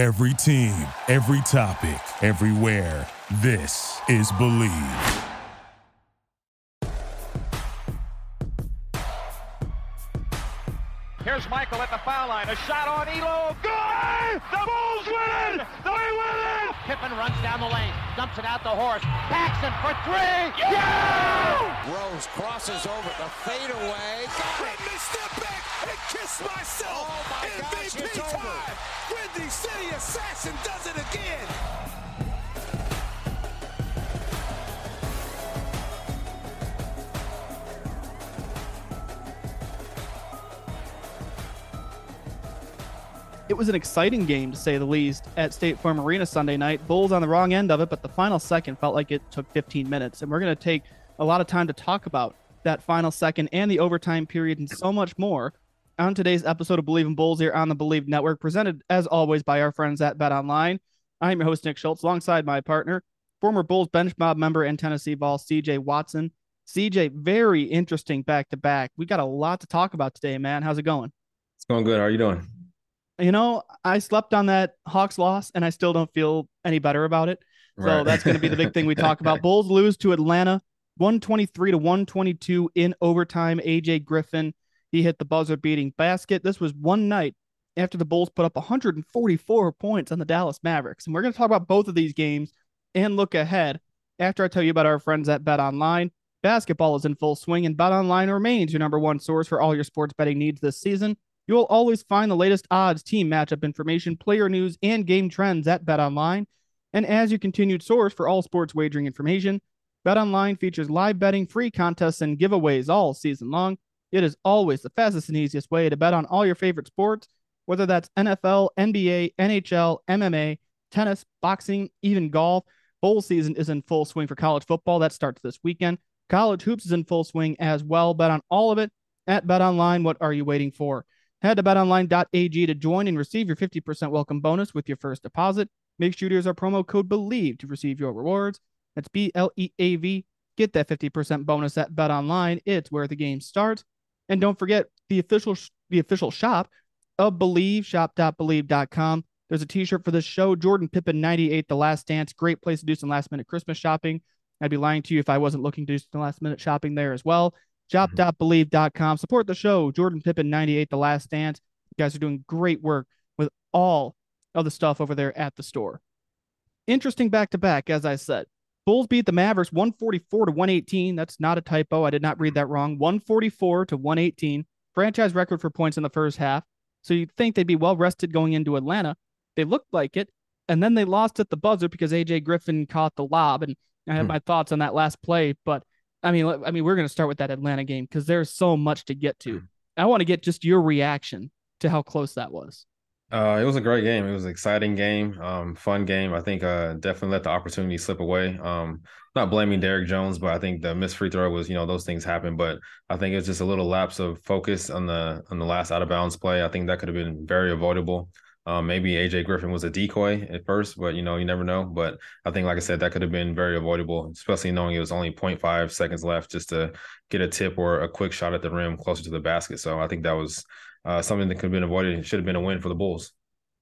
Every team, every topic, everywhere. This is Bleav. Here's Michael at the foul line. A shot on Ehlo. Good! The Bulls win it! They win it! Pippen runs down the lane, dumps it out the horse. Paxson for three. Yeah! Rose crosses over the fadeaway. Got Let me step back and kiss myself. Oh my gosh, MVP it's over. time. Windy City Assassin does it again. It was an exciting game, to say the least, at State Farm Arena Sunday night. Bulls on the wrong end of it, but the final second felt like it took 15 minutes. And we're going to take a lot of time to talk about that final second and the overtime period and so much more on today's episode of Bleav in Bulls here on the Bleav Network, presented as always by our friends at Bet Online. I'm your host, Nick Schultz, alongside my partner, former Bulls bench mob member and Tennessee Vol, CJ Watson. CJ, very interesting back to back. We got a lot to talk about today, man. How's it going? It's going good. How are you doing? you know, I slept on that Hawks loss and I still don't feel any better about it. So Right. that's going to be the big thing we talk about. Bulls lose to Atlanta 123 to 122 in overtime. AJ Griffin, he hit the buzzer beating basket. This was one night after the Bulls put up 144 points on the Dallas Mavericks. And we're going to talk about both of these games and look ahead after I tell you about our friends at Bet Online. Basketball is in full swing, and Bet Online remains your number one source for all your sports betting needs this season. You will always find the latest odds, team matchup information, player news, and game trends at BetOnline. And as your continued source for all sports wagering information, BetOnline features live betting, free contests, and giveaways all season long. It is always the fastest and easiest way to bet on all your favorite sports, whether that's NFL, NBA, NHL, MMA, tennis, boxing, even golf. Bowl season is in full swing for college football. That starts this weekend. College hoops is in full swing as well. Bet on all of it at BetOnline. What are you waiting for? Head to betonline.ag to join and receive your 50% welcome bonus with your first deposit. Make sure to use our promo code BLEAV to receive your rewards. That's B L E A V. Get that 50% bonus at BetOnline. It's where the game starts. And don't forget the official the official shop of Bleav, shop.bleav.com. There's a t-shirt for this show. Jordan Pippen 98, The Last Dance. Great place to do some last minute Christmas shopping. I'd be lying to you if I wasn't looking to do some last minute shopping there as well. Mm-hmm. Shop.bleav.com. Support the show. Jordan Pippen 98, The Last Dance. You guys are doing great work with all of the stuff over there at the store. Interesting back to back, as I said. Bulls beat the Mavericks 144 to 118. That's not a typo. I did not read that wrong. 144 to 118. Franchise record for points in the first half. So you'd think they'd be well rested going into Atlanta. They looked like it. And then they lost at the buzzer because AJ Griffin caught the lob. And I have Hmm. my thoughts on that last play. But I mean, I mean, we're going to start with that Atlanta game because there's so much to get to. I want to get just your reaction to how close that was. Uh, it was a great game. It was an exciting game, um, fun game. I think uh, definitely let the opportunity slip away. Um, not blaming Derrick Jones, but I think the missed free throw was, you know, those things happen. But I think it's just a little lapse of focus on the on the last out of bounds play. I think that could have been very avoidable. Um, maybe AJ Griffin was a decoy at first, but you know, you never know. But I think, like I said, that could have been very avoidable, especially knowing it was only 0.5 seconds left just to get a tip or a quick shot at the rim closer to the basket. So I think that was uh, something that could have been avoided. It should have been a win for the Bulls.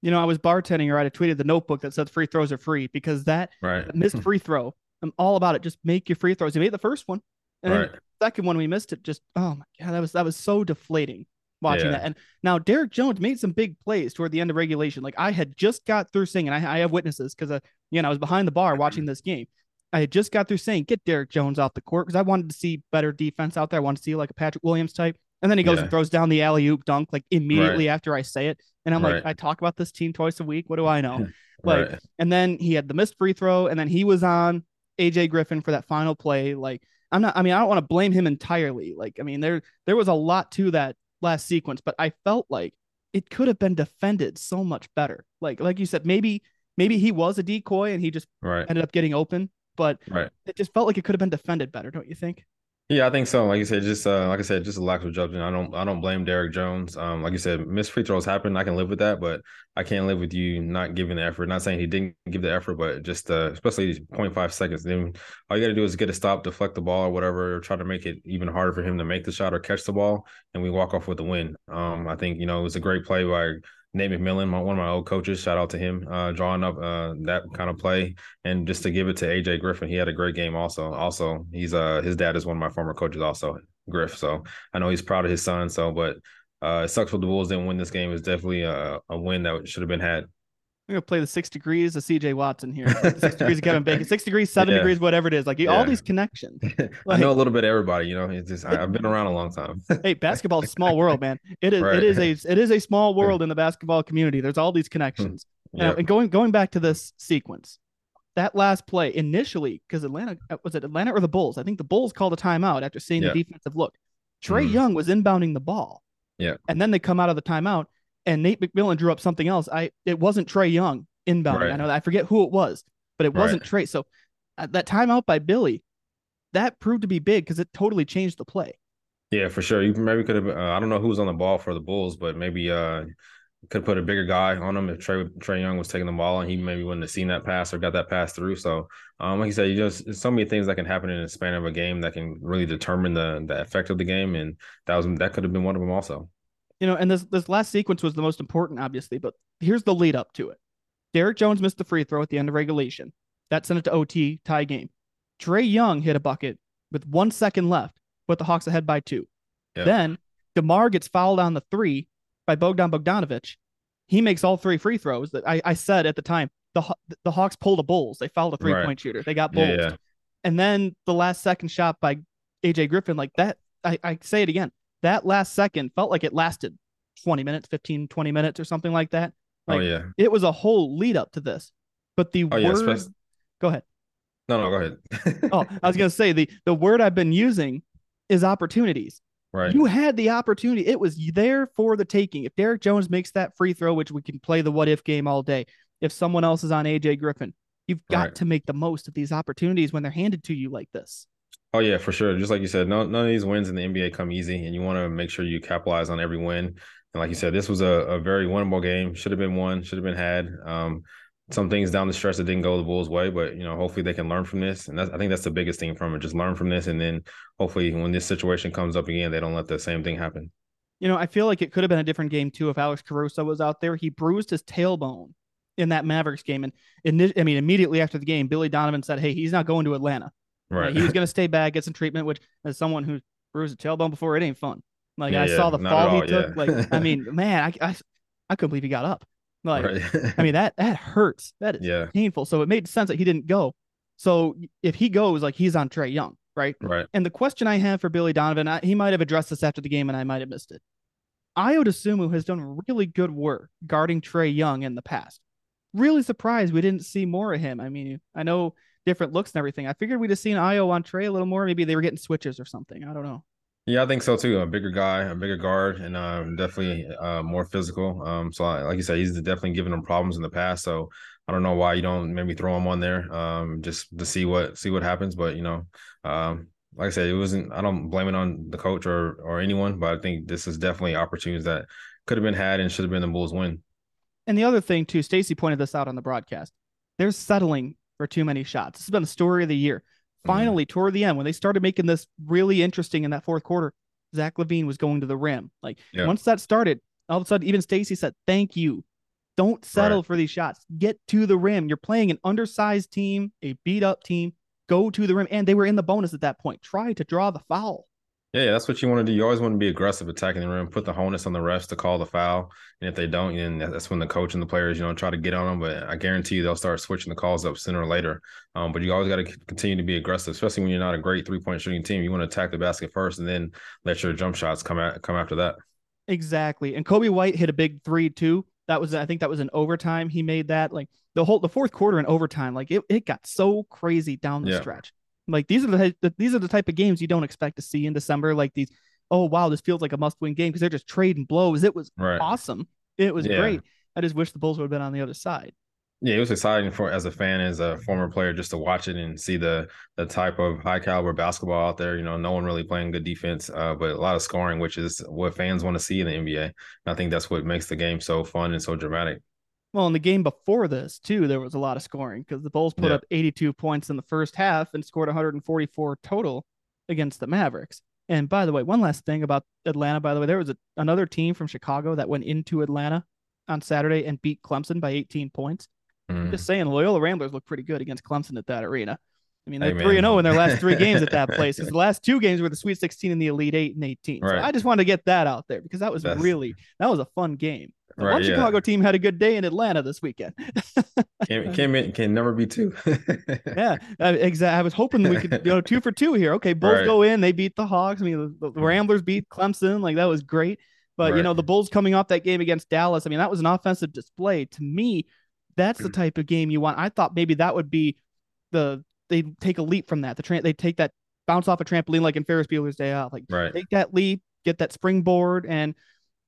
You know, I was bartending, right? I tweeted the notebook that said free throws are free because that Right. missed free throw. I'm all about it. Just make your free throws. He made the first one, and then Right. the second one we missed it. Just oh my god, that was that was so deflating watching Yeah. that. And now Derrick Jones made some big plays toward the end of regulation. Like I had just got through saying, and I, I have witnesses because uh, you know I was behind the bar watching this game. I had just got through saying, get Derrick Jones off the court because I wanted to see better defense out there. I wanted to see like a Patrick Williams type. And then he goes Yeah. and throws down the alley oop dunk like immediately after I say it. And I'm like, I talk about this team twice a week. What do I know? Like, right. and then he had the missed free throw, and then he was on AJ Griffin for that final play. Like, I'm not. I mean, I don't want to blame him entirely. Like, I mean, there there was a lot to that last sequence, but I felt like it could have been defended so much better. Like, like you said, maybe maybe he was a decoy and he just Right. ended up getting open, but Right. it just felt like it could have been defended better, don't you think? Yeah, I think so. Like you said, just uh, like I said, just a lack of judgment. I don't I don't blame Derrick Jones. Um, like you said, missed free throws happen. I can live with that, but I can't live with you not giving the effort. Not saying he didn't give the effort, but just uh, especially 0.5 seconds. Then all you got to do is get a stop, deflect the ball or whatever, or try to make it even harder for him to make the shot or catch the ball, and we walk off with the win. Um, I think you know it was a great play by Nate McMillan, my, one of my old coaches. Shout out to him, uh, drawing up uh, that kind of play, and just to give it to AJ Griffin, he had a great game. Also, also he's uh his dad is one of my former coaches, also Griff. So I know he's proud of his son. So, but uh, it sucks for the Bulls didn't win this game. It's definitely a, a win that should have been had. I'm gonna play the six degrees of CJ Watson here. six degrees of Kevin Bacon, six degrees, seven yeah. degrees, whatever it is. Like all these connections. Like, I know a little bit of everybody. You know, it's just I, have been around a long time. hey, basketball is a small world, man. It is. Right. It is a. It is a small world in the basketball community. There's all these connections. Yep. Now, and going going back to this sequence, that last play initially, because Atlanta uh, was it Atlanta or the Bulls? I think the Bulls called a timeout after seeing the defensive look. Trae mm. Young was inbounding the ball. Yeah. And then they come out of the timeout, and Nate McMillan drew up something else. I it wasn't Trae Young inbounding. Right. I know that. I forget who it was, but it wasn't. Trae. So uh, that timeout by Billy, that proved to be big because it totally changed the play. Yeah, for sure. You maybe could have. Uh, I don't know who was on the ball for the Bulls, but maybe uh could put a bigger guy on him if Trey Trae Young was taking the ball and he maybe wouldn't have seen that pass or got that pass through. So, um, like you said, you just so many things that can happen in the span of a game that can really determine the the effect of the game, and that was that could have been one of them also. You know, and this this last sequence was the most important, obviously, but here's the lead up to it. Derrick Jones missed the free throw at the end of regulation. That sent it to OT, tie game. Trae Young hit a bucket with one second left, put the Hawks ahead by two. Yeah. Then DeMar gets fouled on the three by Bogdan Bogdanovic. He makes all three free throws. That I, I said at the time, the the Hawks pulled a Bulls. They fouled a three right. point shooter. They got Bulls. Yeah, yeah. And then the last second shot by AJ Griffin, like that, I, I say it again. That last second felt like it lasted 20 minutes, 15, 20 minutes or something like that. Oh, like, oh yeah. It was a whole lead up to this. But the oh, word yeah, go ahead. No, no, go ahead. oh, I was gonna say the the word I've been using is opportunities. Right. You had the opportunity. It was there for the taking. If Derrick Jones makes that free throw, which we can play the what if game all day, if someone else is on AJ Griffin, you've got right. to make the most of these opportunities when they're handed to you like this. Oh yeah, for sure. Just like you said, no, none of these wins in the NBA come easy, and you want to make sure you capitalize on every win. And like you said, this was a, a very winnable game. Should have been won. Should have been had. Um, some things down the stretch that didn't go the Bulls' way, but you know, hopefully they can learn from this. And I think that's the biggest thing from it. Just learn from this, and then hopefully when this situation comes up again, they don't let the same thing happen. You know, I feel like it could have been a different game too if Alex Caruso was out there. He bruised his tailbone in that Mavericks game, and in, I mean, immediately after the game, Billy Donovan said, "Hey, he's not going to Atlanta. Right, he was going to stay back, get some treatment." Which, as someone who bruised a tailbone before, it ain't fun. Like yeah, I yeah, saw the fall all, he took. Yeah. like I mean, man, I, I I couldn't believe he got up. Like right. I mean that that hurts. That is yeah. painful. So it made sense that he didn't go. So if he goes, like he's on Trae Young, right? Right. And the question I have for Billy Donovan, I, he might have addressed this after the game, and I might have missed it. Ayo Dosunmu has done really good work guarding Trae Young in the past. Really surprised we didn't see more of him. I mean, I know different looks and everything. I figured we'd have seen Ayo on Trae a little more. Maybe they were getting switches or something. I don't know. Yeah, I think so too. A bigger guy, a bigger guard, and um, definitely uh, more physical. Um, so like you said, he's definitely given them problems in the past. So I don't know why you don't maybe throw him on there, um, just to see what see what happens. But you know, um, like I said, it wasn't. I don't blame it on the coach or or anyone, but I think this is definitely opportunities that could have been had and should have been the Bulls' win. And the other thing too, Stacey pointed this out on the broadcast. They're settling for too many shots. This has been the story of the year. Mm-hmm. Finally, mm. toward the end, when they started making this really interesting in that fourth quarter, Zach LaVine was going to the rim. Like yeah. once that started, all of a sudden, even Stacey said, "Thank you. Don't settle right. for these shots. Get to the rim. You're playing an undersized team, a beat up team. Go to the rim." And they were in the bonus at that point. Try to draw the foul. Yeah, yeah, that's what you want to do. You always want to be aggressive attacking the rim, put the onus on the refs to call the foul. And if they don't, then that's when the coach and the players, you know, try to get on them. But I guarantee you they'll start switching the calls up sooner or later. Um, but you always got to continue to be aggressive, especially when you're not a great three point shooting team. You want to attack the basket first and then let your jump shots come out come after that. Exactly. And Coby White hit a big three too. That was I think that was in overtime. He made that like the whole the fourth quarter in overtime. Like it, it got so crazy down the yeah. stretch. Like these are the these are the type of games you don't expect to see in December. Like these oh wow, this feels like a must-win game because they're just trading blows. It was right. awesome. It was yeah. great. I just wish the Bulls would have been on the other side. Yeah, it was exciting for as a fan, as a former player, just to watch it and see the the type of high caliber basketball out there. You know, no one really playing good defense, uh, but a lot of scoring, which is what fans want to see in the NBA. And I think that's what makes the game so fun and so dramatic. Well, in the game before this, too, there was a lot of scoring because the Bulls put yeah. up 82 points in the first half and scored 144 total against the Mavericks. And by the way, one last thing about Atlanta, by the way, there was a, another team from Chicago that went into Atlanta on Saturday and beat Clemson by 18 points. Mm. Just saying, Loyola Ramblers look pretty good against Clemson at that arena. I mean, they're three and zero in their last three games at that place. Because the last two games were the Sweet 16 and the Elite Eight and 18. So I just wanted to get that out there because that was really that was a fun game. The Right, one yeah. Chicago team had a good day in Atlanta this weekend. Can can can never be two. yeah, exactly. I was hoping we could go two for two here. Okay, Bulls Right. go in, they beat the Hawks. I mean, the, the Ramblers beat Clemson. Like that was great. But you know, the Bulls coming off that game against Dallas. I mean, that was an offensive display. To me, that's Mm. the type of game you want. I thought maybe that would be the they take a leap from that. The tra- they take that bounce off a trampoline like in Ferris Bueller's Day Off. Like right. take that leap, get that springboard, and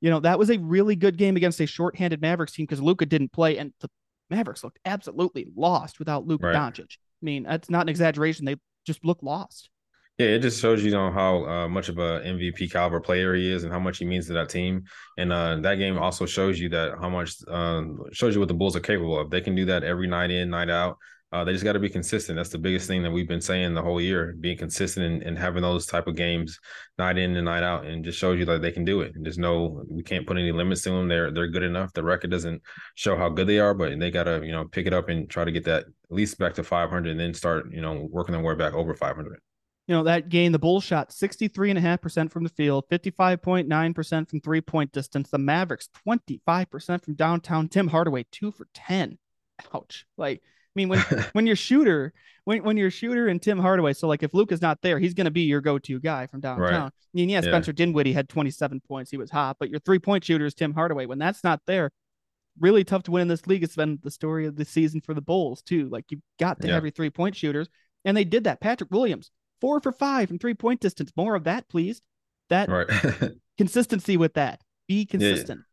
you know that was a really good game against a shorthanded Mavericks team because Luka didn't play, and the Mavericks looked absolutely lost without Luka Right. Doncic. I mean, that's not an exaggeration. They just look lost. Yeah, it just shows you know how uh, much of a MVP caliber player he is and how much he means to that team. And uh, that game also shows you that how much um, shows you what the Bulls are capable of. They can do that every night in, night out. Uh, they just got to be consistent. That's the biggest thing that we've been saying the whole year: being consistent and, and having those type of games night in and night out, and just shows you that they can do it. And there's no, we can't put any limits to them. They're they're good enough. The record doesn't show how good they are, but they got to you know pick it up and try to get that at least back to 500, and then start you know working their way back over 500. You know, that game, the Bulls shot 63.5% from the field, 55.9% from three point distance. The Mavericks, 25% from downtown. Tim Hardaway, two for 10. Ouch. Like, I mean, when when your shooter, when when your shooter and Tim Hardaway, so like if Luke is not there, he's going to be your go-to guy from downtown. I mean, yeah, Yeah. Spencer Dinwiddie had 27 points. He was hot, but your three-point shooter is Tim Hardaway. When that's not there, really tough to win in this league. It's been the story of the season for the Bulls too. Like you've got to Yeah. have your three-point shooters, and they did that. Patrick Williams, four for five from three-point distance. More of that, please. That Right. consistency with that. Be consistent. Yeah,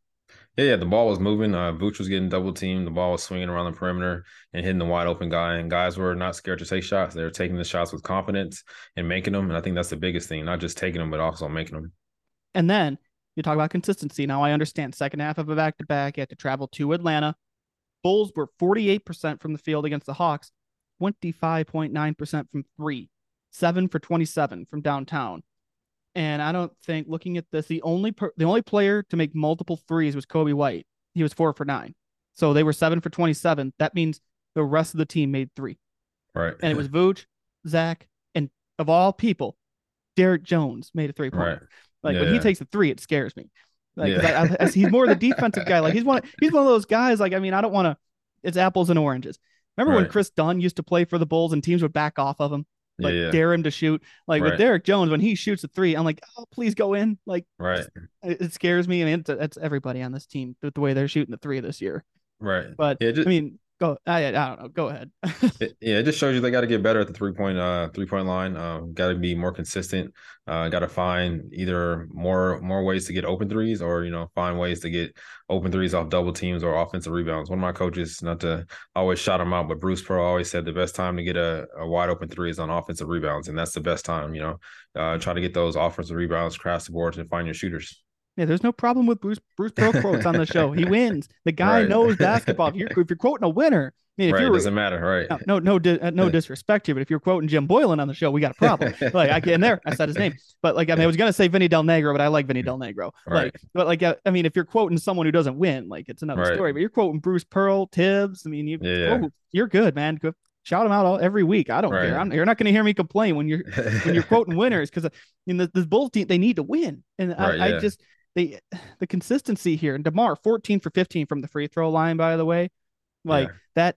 yeah, the ball was moving. Uh, Vooch was getting double teamed. The ball was swinging around the perimeter and hitting the wide open guy. And guys were not scared to take shots. They were taking the shots with confidence and making them. And I think that's the biggest thing, not just taking them, but also making them. And then you talk about consistency. Now I understand second half of a back to back, you have to travel to Atlanta. Bulls were 48% from the field against the Hawks, 25.9% from three, seven for 27 from downtown. And I don't think looking at this, the only per, the only player to make multiple threes was Coby White. He was four for nine. So they were seven for 27. That means the rest of the team made three. Right. And it was Vooch, Zach, and of all people, Derrick Jones made a three point. right. Like when he takes a three, it scares me. Like Yeah. I, I, he's more of the defensive guy. Like he's one. He's one of those guys. Like I mean, I don't want to. It's apples and oranges. Remember when Kris Dunn used to play for the Bulls and teams would back off of him, like yeah, yeah. dare him to shoot. Like with Derrick Jones, when he shoots a three, I'm like, oh, please go in. Like Right. it, it scares me. I mean, it's, it's everybody on this team with the way they're shooting the three this year. Right. But Yeah, just, I mean, go. I, I don't know. Go ahead. It, yeah, it just shows you they got to get better at the three point uh three point line. Um, got to be more consistent. Uh, got to find either more more ways to get open threes, or you know find ways to get open threes off double teams or offensive rebounds. One of my coaches, not to always shout him out, but Bruce Pearl always said the best time to get a, a wide open three is on offensive rebounds, and that's the best time. You know, uh, try to get those offensive rebounds, crash the boards, and find your shooters. Yeah, there's no problem with Bruce Bruce Pearl quotes on the show. He wins. The guy Right. knows basketball. If you're if you're quoting a winner, I mean, if right, you're doesn't matter. Right. no no no, uh, no disrespect here, but if you're quoting Jim Boylan on the show, we got a problem. like I can there, I said his name, but like I mean, I was gonna say Vinny Del Negro, but I like Vinny Del Negro. Right. Like, but like uh, I mean, if you're quoting someone who doesn't win, like it's another Right. story. But you're quoting Bruce Pearl, Tibbs. I mean, you Yeah, yeah. oh, you're good, man. Go, shout them out all, every week. I don't care. I'm, you're not gonna hear me complain when you're when you're quoting winners because in the Bulls team they need to win, and Right, I, I just they the consistency here. And Demar 14 for 15 from the free throw line, by the way, like Yeah. that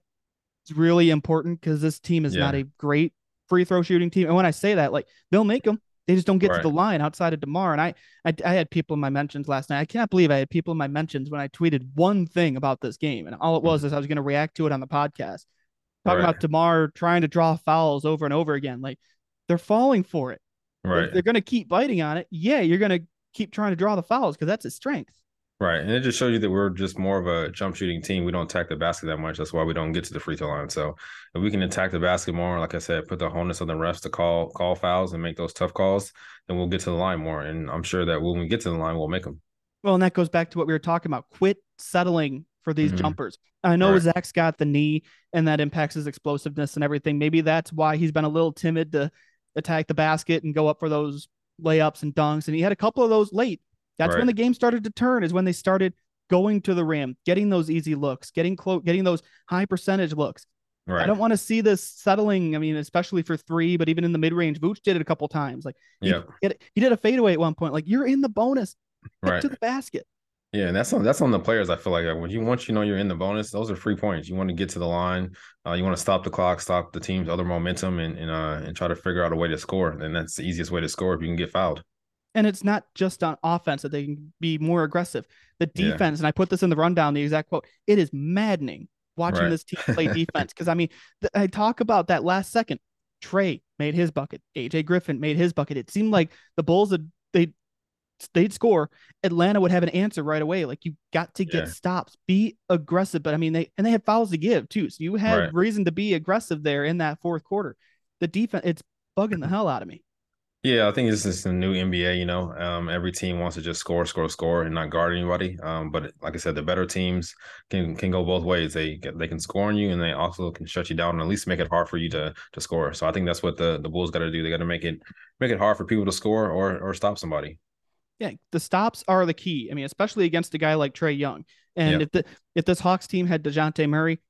is really important because this team is not a great free throw shooting team. And when I say that, like they'll make them. They just don't get Right. to the line outside of Demar. And I, I, I had people in my mentions last night. I can't believe I had people in my mentions when I tweeted one thing about this game, and all it was mm-hmm. is I was going to react to it on the podcast, talking Right. about Demar trying to draw fouls over and over again. Like they're falling for it. If right. they're going to keep biting on it. Yeah, you're going to keep trying to draw the fouls because that's his strength. Right. And it just shows you that we're just more of a jump shooting team. We don't attack the basket that much. That's why we don't get to the free throw line. So if we can attack the basket more, like I said, put the onus on the refs to call call fouls and make those tough calls, then we'll get to the line more. And I'm sure that when we get to the line, we'll make them. Well, and that goes back to what we were talking about. Quit settling for these Mhm. jumpers. I know Right. Zach's got the knee and that impacts his explosiveness and everything. Maybe that's why he's been a little timid to attack the basket and go up for those layups and dunks. And he had a couple of those late. That's when the game started to turn, is when they started going to the rim, getting those easy looks, getting close, getting those high percentage looks. Right. I don't want to see this settling. I mean, especially for three, but even in the mid range, Vooch did it a couple times. Like, he, Yeah. he did a fadeaway at one point. Like, you're in the bonus, Right. to the basket. Yeah, and that's on that's on the players. I feel like when you once you know you're in the bonus, those are free points. You want to get to the line, uh, you want to stop the clock, stop the team's other momentum, and and uh, and try to figure out a way to score. And that's the easiest way to score if you can get fouled. And it's not just on offense that they can be more aggressive. The Yeah. defense, and I put this in the rundown, the exact quote, it is maddening watching Right. this team play defense. Because I mean, th- I talk about that last second. Trae made his bucket. AJ Griffin made his bucket. It seemed like the Bulls had they they'd score. Atlanta would have an answer right away. Like you got to get Yeah. stops, be aggressive. But I mean, they and they had fouls to give too. So you had Right. reason to be aggressive there in that fourth quarter. The defense, it's bugging the hell out of me. Yeah, I think this is the new NBA. You know, um, every team wants to just score, score, score, and not guard anybody. Um, but like I said, the better teams can can go both ways. They they can score on you, and they also can shut you down, and at least make it hard for you to to score. So I think that's what the the Bulls got to do. They got to make it make it hard for people to score or or stop somebody. Yeah, the stops are the key. I mean, especially against a guy like Trae Young. And Yeah. if the if this Hawks team had Dejounte Murray,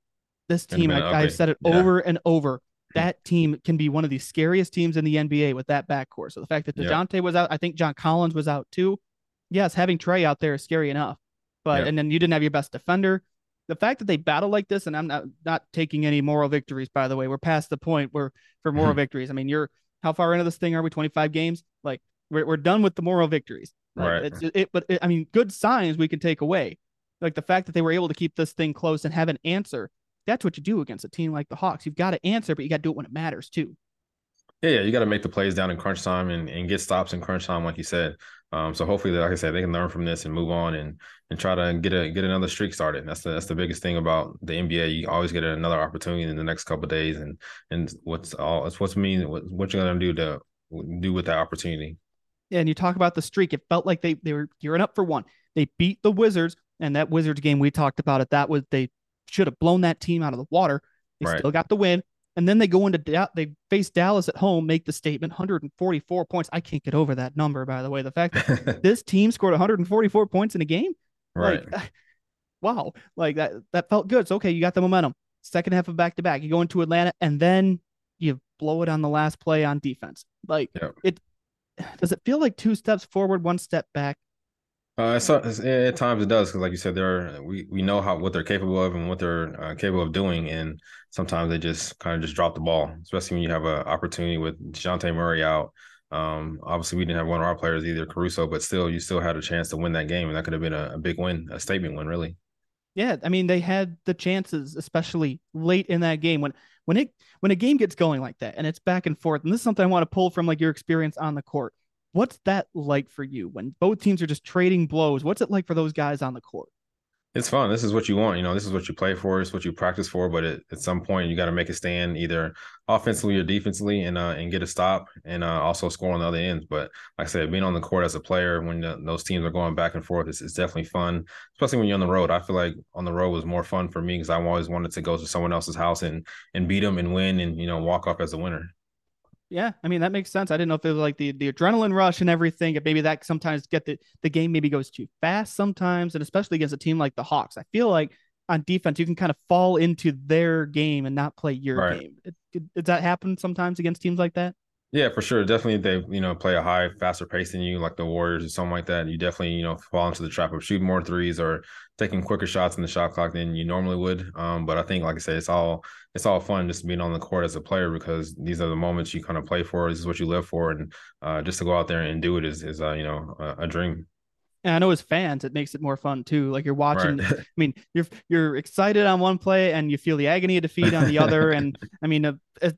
this team, I, I've said it Yeah. over and over. That team can be one of the scariest teams in the NBA with that backcourt. So the fact that Yeah. Dejounte was out, I think John Collins was out too. Yes, having Trae out there is scary enough. But and then you didn't have your best defender. The fact that they battle like this, and I'm not not taking any moral victories, by the way. We're past the point where for moral victories. I mean, you're how far into this thing are we? 25 games? Like we're we're done with the moral victories. Right. It's, it, but it, I mean, good signs we can take away. Like the fact that they were able to keep this thing close and have an answer. That's what you do against a team like the Hawks. You've got to answer, but you got to do it when it matters too. Yeah, yeah, you got to make the plays down in crunch time and, and get stops in crunch time, like you said. Um, so hopefully, like I said, they can learn from this and move on and and try to get a get another streak started. That's the that's the biggest thing about the NBA. You always get another opportunity in the next couple of days, and and what's all it's what's mean what, what you're gonna do to do with that opportunity. And you talk about the streak. It felt like they they were gearing up for one. They beat the Wizards, and that Wizards game we talked about it. That was they should have blown that team out of the water. They Right. still got the win. And then they go into Da- they face Dallas at home, make the statement 144 points. I can't get over that number, by the way. The fact that this team scored 144 points in a game, right. Like, wow, like that that felt good. So okay, you got the momentum. Second half of back to back, you go into Atlanta, and then you blow it on the last play on defense. Like Yep. it does it feel like two steps forward, one step back? Uh, it's- at times it does because, like you said, they're we we know how what they're capable of and what they're uh, capable of doing, and sometimes they just kind of just drop the ball, especially when you have an opportunity with Dejounte Murray out. Um, obviously, we didn't have one of our players either, Caruso, but still, you still had a chance to win that game, and that could have been a, a big win, a statement win, really. Yeah, I mean they had the chances, especially late in that game when when it when a game gets going like that and it's back and forth. And this is something I want to pull from like your experience on the court. What's that like for you when both teams are just trading blows? What's it like for those guys on the court? It's fun. This is what you want. You know, this is what you play for. It's what you practice for. But it, at some point, you got to make a stand, either offensively or defensively, and uh, and get a stop, and uh, also score on the other end. But like I said, being on the court as a player when the, those teams are going back and forth, it's, it's definitely fun. Especially when you're on the road. I feel like on the road was more fun for me because I always wanted to go to someone else's house and and beat them and win and you know walk off as a winner. Yeah, I mean that makes sense. I didn't know if it was like the the adrenaline rush and everything. and Maybe that sometimes get the the game maybe goes too fast sometimes, and especially against a team like the Hawks. I feel like on defense you can kind of fall into their game and not play your Right. game. It, it- does that happen sometimes against teams like that? Yeah, for sure. Definitely, they you know play a high, faster pace than you, like the Warriors or something like that. You definitely you know fall into the trap of shooting more threes or taking quicker shots in the shot clock than you normally would. Um, but I think, like I said, it's all it's all fun just being on the court as a player because these are the moments you kind of play for. This is what you live for, and uh, just to go out there and do it is is uh, you know a, a dream. And I know as fans, it makes it more fun too. Like you're watching. Right. I mean, you're you're excited on one play and you feel the agony of defeat on the other. And I mean, uh,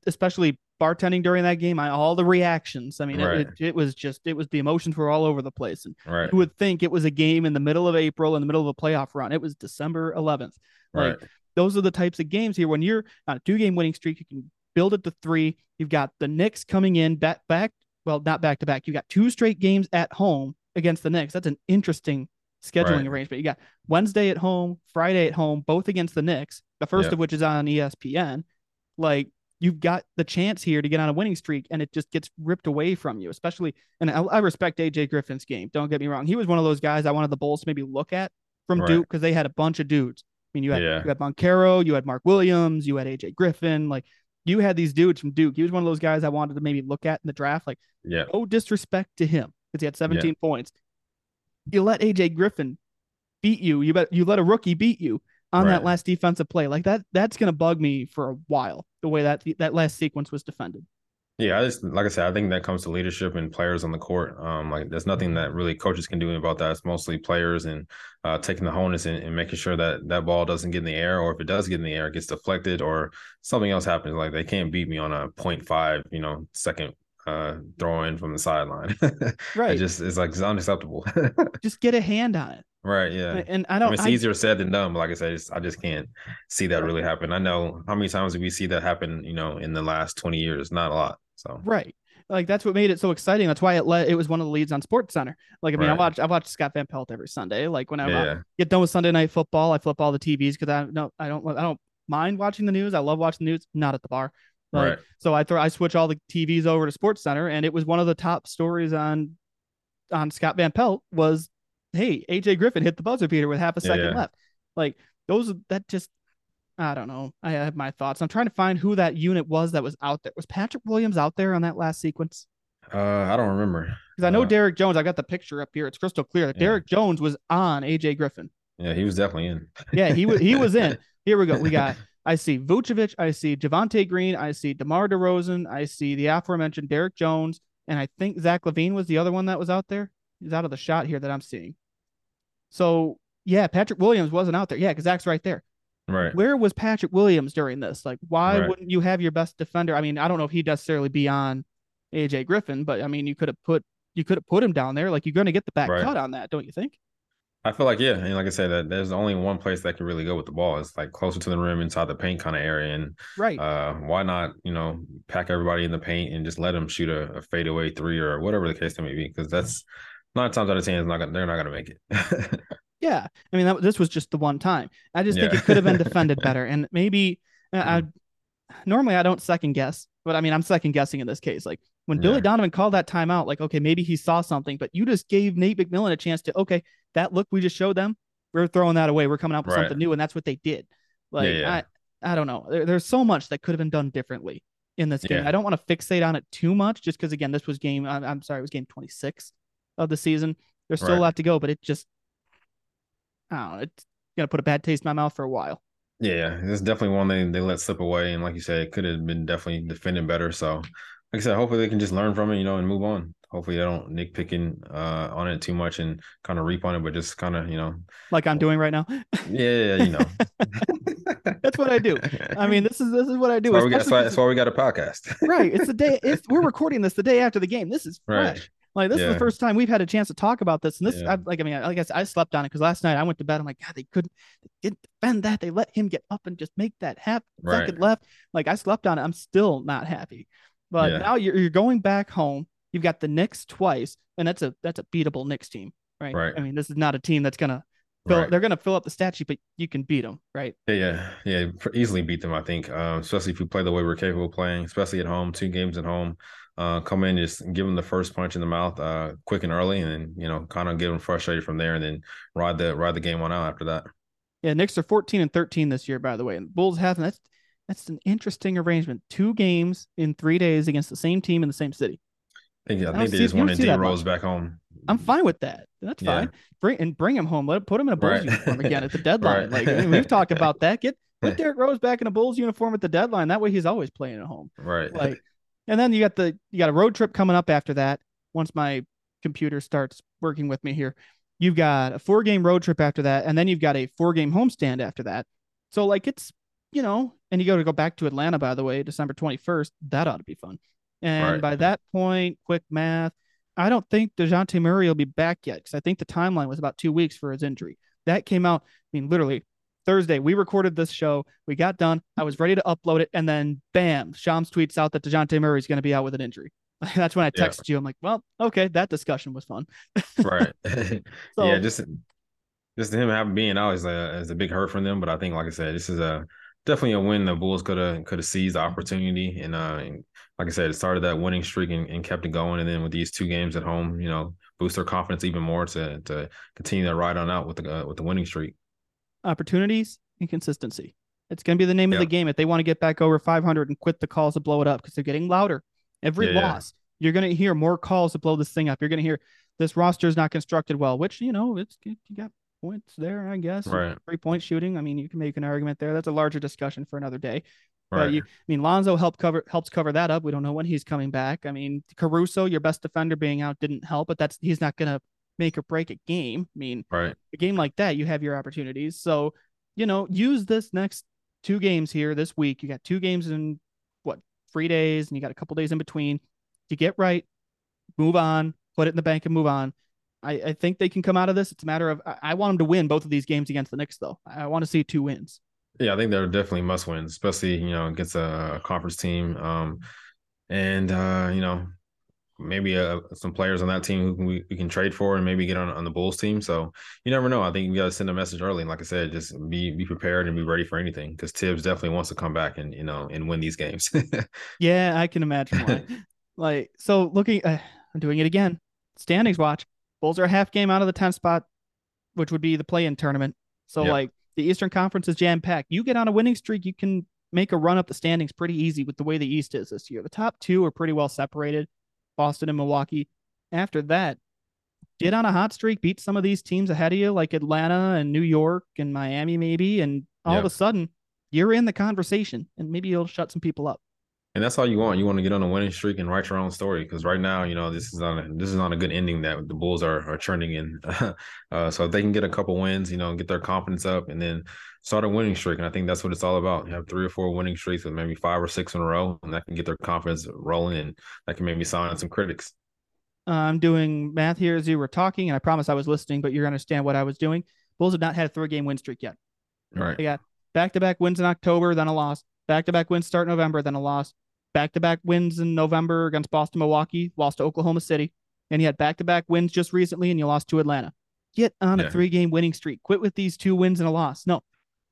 especially bartending during that game, I, all the reactions. I mean, it- Right. it, it was just it was the emotions were all over the place. And right. you would think it was a game in the middle of April, in the middle of a playoff run. It was December 11th. Like Right. those are the types of games here. When you're on a two game winning streak, you can build it to three. You've got the Knicks coming in back back. Well, not back to back. You got two straight games at home against the Knicks. That's an interesting scheduling Right. arrangement. You got Wednesday at home, Friday at home, both against the Knicks. The first of which is on ESPN. Like you've got the chance here to get on a winning streak, and it just gets ripped away from you. Especially, and I, I respect AJ Griffin's game. Don't get me wrong. He was one of those guys I wanted the Bulls to maybe look at from Right. Duke because they had a bunch of dudes. I mean, you had Yeah. you had Banchero, you had Mark Williams, you had AJ Griffin, like you had these dudes from Duke. He was one of those guys I wanted to maybe look at in the draft. Like, Yeah. no disrespect to him because he had 17 points. You let AJ Griffin beat you. You bet you let a rookie beat you on that last defensive play. Like that, that's gonna bug me for a while. The way that that last sequence was defended. Yeah, I just like I said, I think that comes to leadership and players on the court. Um, like there's nothing that really coaches can do about that. It's mostly players and uh, taking the honus and, and making sure that that ball doesn't get in the air, or if it does get in the air, it gets deflected, or something else happens. Like they can't beat me on a 0.5, you know, second uh throw in from the sideline. Right. It just it's like it's unacceptable. Just get a hand on it. Right. Yeah. And I I don't. mean, it's I- easier said than done, but like I said, it's, I just can't see that really happen. I know how many times we see that happen, you know, in the last 20 years? Not a lot. So Right. Like that's what made it so exciting. That's why it led, it was one of the leads on Sports Center. Like I mean, I Right. watch I watch Scott Van Pelt every Sunday. Like when I yeah, get done with Sunday night football, I flip all the TVs because I no I don't I don't mind watching the news. I love watching the news, not at the bar. Like, Right. So I throw I switch all the TVs over to Sports Center, and it was one of the top stories on on Scott Van Pelt was, hey, AJ Griffin hit the buzzer beater with half a second yeah. left. Like those that just I don't know. I have my thoughts. I'm trying to find who that unit was that was out there. Was Patrick Williams out there on that last sequence? uh, I don't remember. Because I know Uh, Derrick Jones. I got the picture up here. It's crystal clear that Yeah. Derrick Jones was on AJ Griffin. Yeah, he was definitely in. Yeah, he was he was in. Here we go. We got I see Vucevic, I see Javonte Green, I see DeMar DeRozan, I see the aforementioned Derrick Jones, and I think Zach LaVine was the other one that was out there. He's out of the shot here that I'm seeing. So yeah, Patrick Williams wasn't out there. Yeah, because Zach's right there. Right. Where was Patrick Williams during this? Like, why Right. wouldn't you have your best defender? I mean, I don't know if he'd necessarily be on AJ Griffin, but I mean, you could have put you could have put him down there. Like, you're going to get the back Right. cut on that, don't you think? I feel like yeah, and like I said, that there's only one place that can really go with the ball. It's like closer to the rim, inside the paint kind of area, and Right. uh, why not you know pack everybody in the paint and just let them shoot a, a fadeaway three or whatever the case may be? Because that's nine times out of ten, it's not gonna, they're not gonna make it. Yeah, I mean that this was just the one time. I just think it could have been defended better, and maybe uh, I. Normally, I don't second guess, but I mean I'm second guessing in this case. Like when Billy Yeah. Donovan called that timeout, like okay, maybe he saw something, but you just gave Nate McMillan a chance to okay, that look we just showed them, we're throwing that away. We're coming up with Right. something new, and that's what they did. Like yeah. I, I don't know. There, there's so much that could have been done differently in this game. Yeah. I don't want to fixate on it too much, just because again, this was game. I'm, I'm sorry, it was game 26 of the season. There's still a lot to go, but it just, I don't know. It's gonna put a bad taste in my mouth for a while. Yeah, it's definitely one they, they let slip away. And like you said, it could have been definitely defended better. So, like I said, hopefully they can just learn from it, you know, and move on. Hopefully they don't nitpicking uh, on it too much and kind of reap on it, but just kind of, you know, Like I'm doing right now. yeah, you know. That's what I do. I mean, this is this is what I do. that's why, we got, that's, why, that's why we got a podcast. right. It's the day. It's we're recording this the day after the game. This is Right. Like this is the first time we've had a chance to talk about this. And this, Yeah. I, like, I mean, like I said, I slept on it because last night I went to bed. I'm like, God, they couldn't, they didn't defend that. They let him get up and just make that happen. Right. Second left. Like I slept on it. I'm still not happy. But Yeah. now you're you're going back home. You've got the Knicks twice, and that's a that's a beatable Knicks team, right? Right. I mean, this is not a team that's gonna fill. Right. They're gonna fill up the statue, but you can beat them, right? Yeah, yeah, yeah. Easily beat them, I think. Um, especially if you play the way we're capable of playing, especially at home, two games at home. Uh, come in, just give them the first punch in the mouth, uh, quick and early, and then you know, kind of get them frustrated from there, and then ride the ride the game on out after that. Yeah, Knicks are 14 and 13 this year, by the way. And Bulls have that's that's an interesting arrangement. Two games in three days against the same team in the same city. I think, I think they see- just wanted D Rose back home. I'm fine with that. That's Yeah. fine. Bring and bring him home. Let put him in a Bulls Right. uniform again at the deadline. Right. Like I mean, we've talked about that. Get put Derrick Rose back in a Bulls uniform at the deadline. That way he's always playing at home. Right. Like, and then you got the you got a road trip coming up after that. Once my computer starts working with me here, you've got a four game road trip after that, and then you've got a four game homestand after that. So like it's you know, and you got to go back to Atlanta by the way, December twenty first. That ought to be fun. And Right. by that point, quick math, I don't think Dejounte Murray will be back yet because I think the timeline was about two weeks for his injury. That came out, I mean, literally Thursday. We recorded this show. We got done. I was ready to upload it, and then bam, Shams tweets out that Dejounte Murray is going to be out with an injury. That's when I Yeah. texted you. I'm like, well, okay, that discussion was fun. right. So- yeah, just just him having being out is a is a big hurt for them. But I think, like I said, this is a definitely a win. The Bulls could have could have seized the opportunity, and uh, and like I said, it started that winning streak and, and kept it going. And then with these two games at home, you know, boost their confidence even more to to continue to ride on out with the uh, with the winning streak. Opportunities and consistency. It's going to be the name of the game if they want to get back over 500 and quit the calls to blow it up because they're getting louder. Every Yeah, yeah. loss, you're going to hear more calls to blow this thing up. You're going to hear this roster is not constructed well, which you know it's you got points there, I guess. Right. Three point shooting. I mean, you can make an argument there. That's a larger discussion for another day. But Right. you, I mean, Lonzo helped cover helps cover that up. We don't know when he's coming back. I mean, Caruso, your best defender, being out didn't help, but that's he's not going to make or break a game. I mean, right. a game like that, you have your opportunities. So, you know, use this next two games here this week. You got two games in what three days, and you got a couple days in between to get right, move on, put it in the bank, and move on. I, I think they can come out of this. It's a matter of I, I want them to win both of these games against the Knicks, though. I want to see two wins. Yeah, I think they're definitely must wins, especially you know against a conference team, um, and uh, you know maybe uh, some players on that team who can, we, we can trade for and maybe get on on the Bulls team. So you never know. I think you got to send a message early, and like I said, just be be prepared and be ready for anything because Tibbs definitely wants to come back and you know and win these games. Yeah, I can imagine why. like, so looking, uh, I'm doing it again. Standings watch. Bulls are a half game out of the 10th spot, which would be the play in tournament. So, Yep. like, the Eastern Conference is jam packed. You get on a winning streak, you can make a run up the standings pretty easy with the way the East is this year. The top two are pretty well separated Boston and Milwaukee. After that, get on a hot streak, beat some of these teams ahead of you, like Atlanta and New York and Miami, maybe. And all of a sudden, you're in the conversation and maybe you'll shut some people up. And that's all you want. You want to get on a winning streak and write your own story. Because right now, you know, this is on a this is on a good ending that the Bulls are are churning in. uh, so if they can get a couple wins, you know, get their confidence up, and then start a winning streak. And I think that's what it's all about. You have three or four winning streaks with maybe five or six in a row, and that can get their confidence rolling, and that can maybe sign some critics. I'm doing math here as you were talking, and I promise I was listening, but you're going to understand what I was doing. Bulls have not had a three game win streak yet. Right. They got back to back wins in October, then a loss. Back to back wins start November, then a loss. Back to back wins in November against Boston, Milwaukee, lost to Oklahoma City. And you had back to back wins just recently, and you lost to Atlanta. Get on a three game winning streak. Quit with these two wins and a loss. No,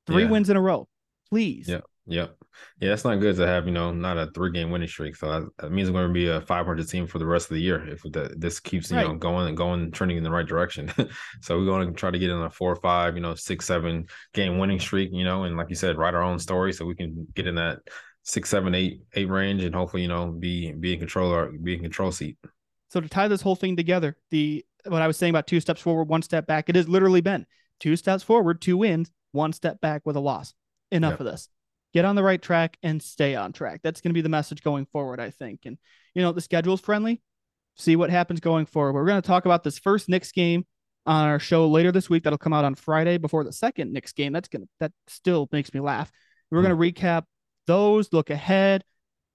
three Yeah. wins in a row, please. Yeah. Yep. Yeah, that's not good to have, you know, not a three game winning streak. So that, means we're going to be a 500 team for the rest of the year if the, this keeps, you know, going and going, trending in the right direction. so we're going to try to get in a four or five, you know, six, seven game winning streak, you know, and like you said, write our own story so we can get in that six, seven, eight, eight range and hopefully, you know, be be in control or be in control seat. So to tie this whole thing together, the what I was saying about two steps forward, one step back, it has literally been two steps forward, two wins, one step back with a loss. Enough Yep. of this. Get on the right track and stay on track. That's going to be the message going forward, I think. And you know, the schedule's friendly. See what happens going forward. We're going to talk about this first Knicks game on our show later this week. That'll come out on Friday before the second Knicks game. That's gonna that still makes me laugh. We're hmm. going to recap those, look ahead,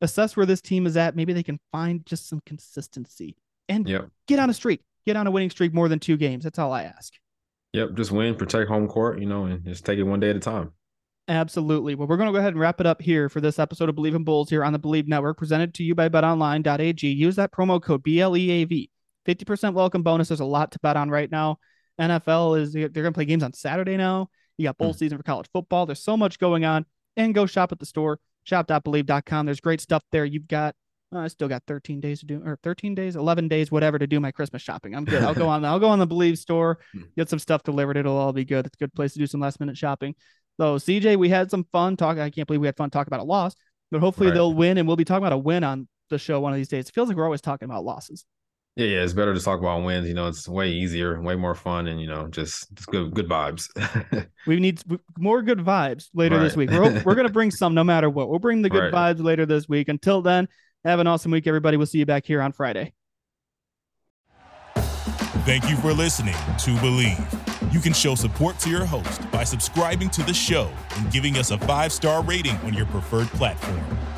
assess where this team is at. Maybe they can find just some consistency and Yep. get on a streak, get on a winning streak more than two games. That's all I ask. Yep. Just win, protect home court, you know, and just take it one day at a time. Absolutely. Well, we're going to go ahead and wrap it up here for this episode of Bleav in Bulls here on the Bleav Network, presented to you by betonline.ag. Use that promo code BLEAV. 50% welcome bonus. There's a lot to bet on right now. NFL is, they're going to play games on Saturday now. You got bowl hmm. season for college football. There's so much going on. And go shop at the store, shop.bleav.com. There's great stuff there. You've got, uh, I still got 13 days to do, or 13 days, 11 days, whatever, to do my Christmas shopping. I'm good. I'll go on, I'll go on the Bleav store, get some stuff delivered. It'll all be good. It's a good place to do some last minute shopping. So CJ, we had some fun talking. I can't believe we had fun talking about a loss, but hopefully Right. they'll win, and we'll be talking about a win on the show one of these days. It feels like we're always talking about losses. Yeah, yeah, it's better to talk about wins. You know, it's way easier, way more fun, and you know, just just good good vibes. We need more good vibes later this week. We're we're gonna bring some no matter what. We'll bring the good Right. vibes later this week. Until then, have an awesome week, everybody. We'll see you back here on Friday. Thank you for listening to Bleav. You can show support to your host by subscribing to the show and giving us a five star rating on your preferred platform.